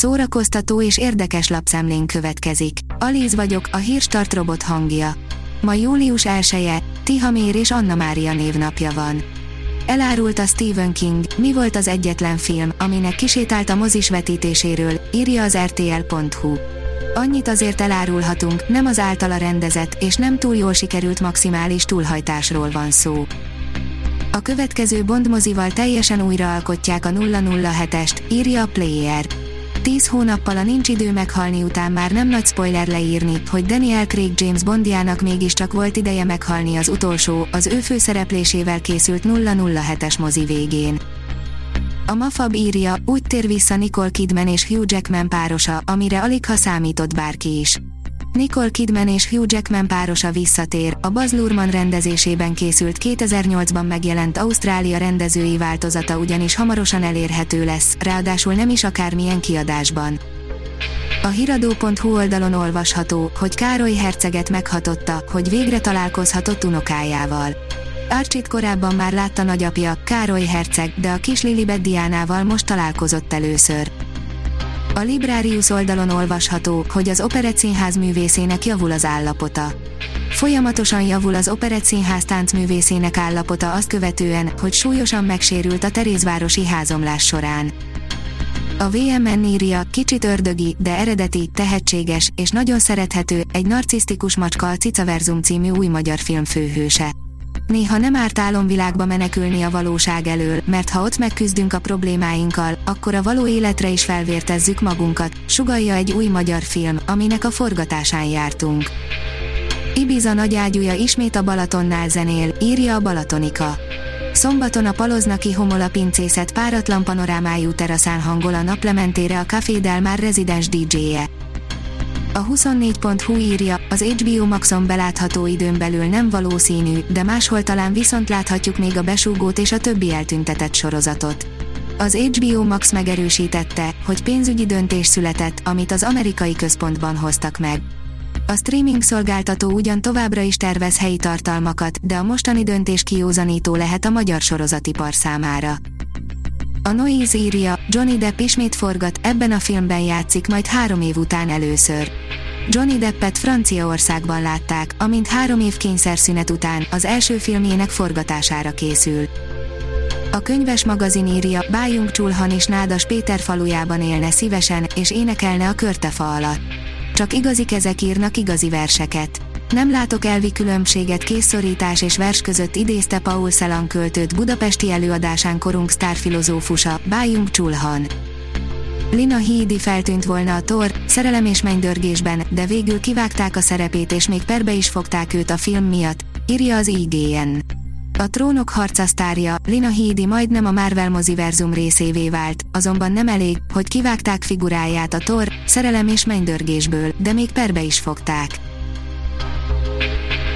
szórakoztató és érdekes lapszemlén következik. Alíz vagyok, a hírstart robot hangja. Ma július 1-e, Tihamér és Anna Mária névnapja van. Elárulta Stephen King, mi volt az egyetlen film, aminek kisétált a mozis vetítéséről, írja az rtl.hu. Annyit azért elárulhatunk, nem az általa rendezett és nem túl jól sikerült maximális túlhajtásról van szó. A következő Bond mozival teljesen újraalkotják a 007-est, írja a Player. Tíz hónappal a Nincs idő meghalni után már nem nagy spoiler leírni, hogy Daniel Craig James Bondjának mégiscsak volt ideje meghalni az utolsó, az ő főszereplésével készült 007-es mozi végén. A Mafab írja, úgy tér vissza Nicole Kidman és Hugh Jackman párosa, amire alig ha számított bárki is. Nicole Kidman és Hugh Jackman párosa visszatér, a Baz Luhrmann rendezésében készült 2008-ban megjelent Ausztrália rendezői változata ugyanis hamarosan elérhető lesz, ráadásul nem is akármilyen kiadásban. A hiradó.hu oldalon olvasható, hogy Károly herceget meghatotta, hogy végre találkozhatott unokájával. Archit korábban már látta nagyapja, Károly herceg, de a kis Lilibet Diánával most találkozott először. A Librarius oldalon olvasható, hogy az Operett Színház művészének javul az állapota. Folyamatosan javul az Operett Színház táncművészének állapota azt követően, hogy súlyosan megsérült a Terézvárosi házomlás során. A VMN írja, kicsit ördögi, de eredeti, tehetséges, és nagyon szerethető, egy narcisztikus macska a Cicaverzum című új magyar film főhőse. Néha nem árt álomvilágba menekülni a valóság elől, mert ha ott megküzdünk a problémáinkkal, akkor a való életre is felvértezzük magunkat, sugalja egy új magyar film, aminek a forgatásán jártunk. Ibiza nagyágyúja ismét a Balatonnál zenél, írja a Balatonika. Szombaton a Paloznaki Homola pincészet páratlan panorámájú teraszán hangol a naplementére a Café Del Mar rezidens DJ-je. A 24.hu írja, az HBO Maxon belátható időn belül nem valószínű, de máshol talán viszont láthatjuk még a besúgót és a többi eltüntetett sorozatot. Az HBO Max megerősítette, hogy pénzügyi döntés született, amit az amerikai központban hoztak meg. A streaming szolgáltató ugyan továbbra is tervez helyi tartalmakat, de a mostani döntés kiózanító lehet a magyar sorozatipar számára. A Noise írja, Johnny Depp ismét forgat, ebben a filmben játszik majd három év után először. Johnny Deppet Franciaországban látták, amint három év kényszerszünet után az első filmjének forgatására készül. A könyves magazin írja, Bájunk Csulhan és Nádas Péter falujában élne szívesen, és énekelne a körtefa alatt. Csak igazi kezek írnak igazi verseket. Nem látok elvi különbséget készszorítás és vers között idézte Paul Celan költőt budapesti előadásán korunk sztárfilozófusa, Bájunk Csulhan. Lina Headey feltűnt volna a Thor, szerelem és mennydörgésben, de végül kivágták a szerepét és még perbe is fogták őt a film miatt, írja az IGN. A trónok harca sztárja, Lina Headey majdnem a Marvel moziverzum részévé vált, azonban nem elég, hogy kivágták figuráját a Thor, szerelem és mennydörgésből, de még perbe is fogták.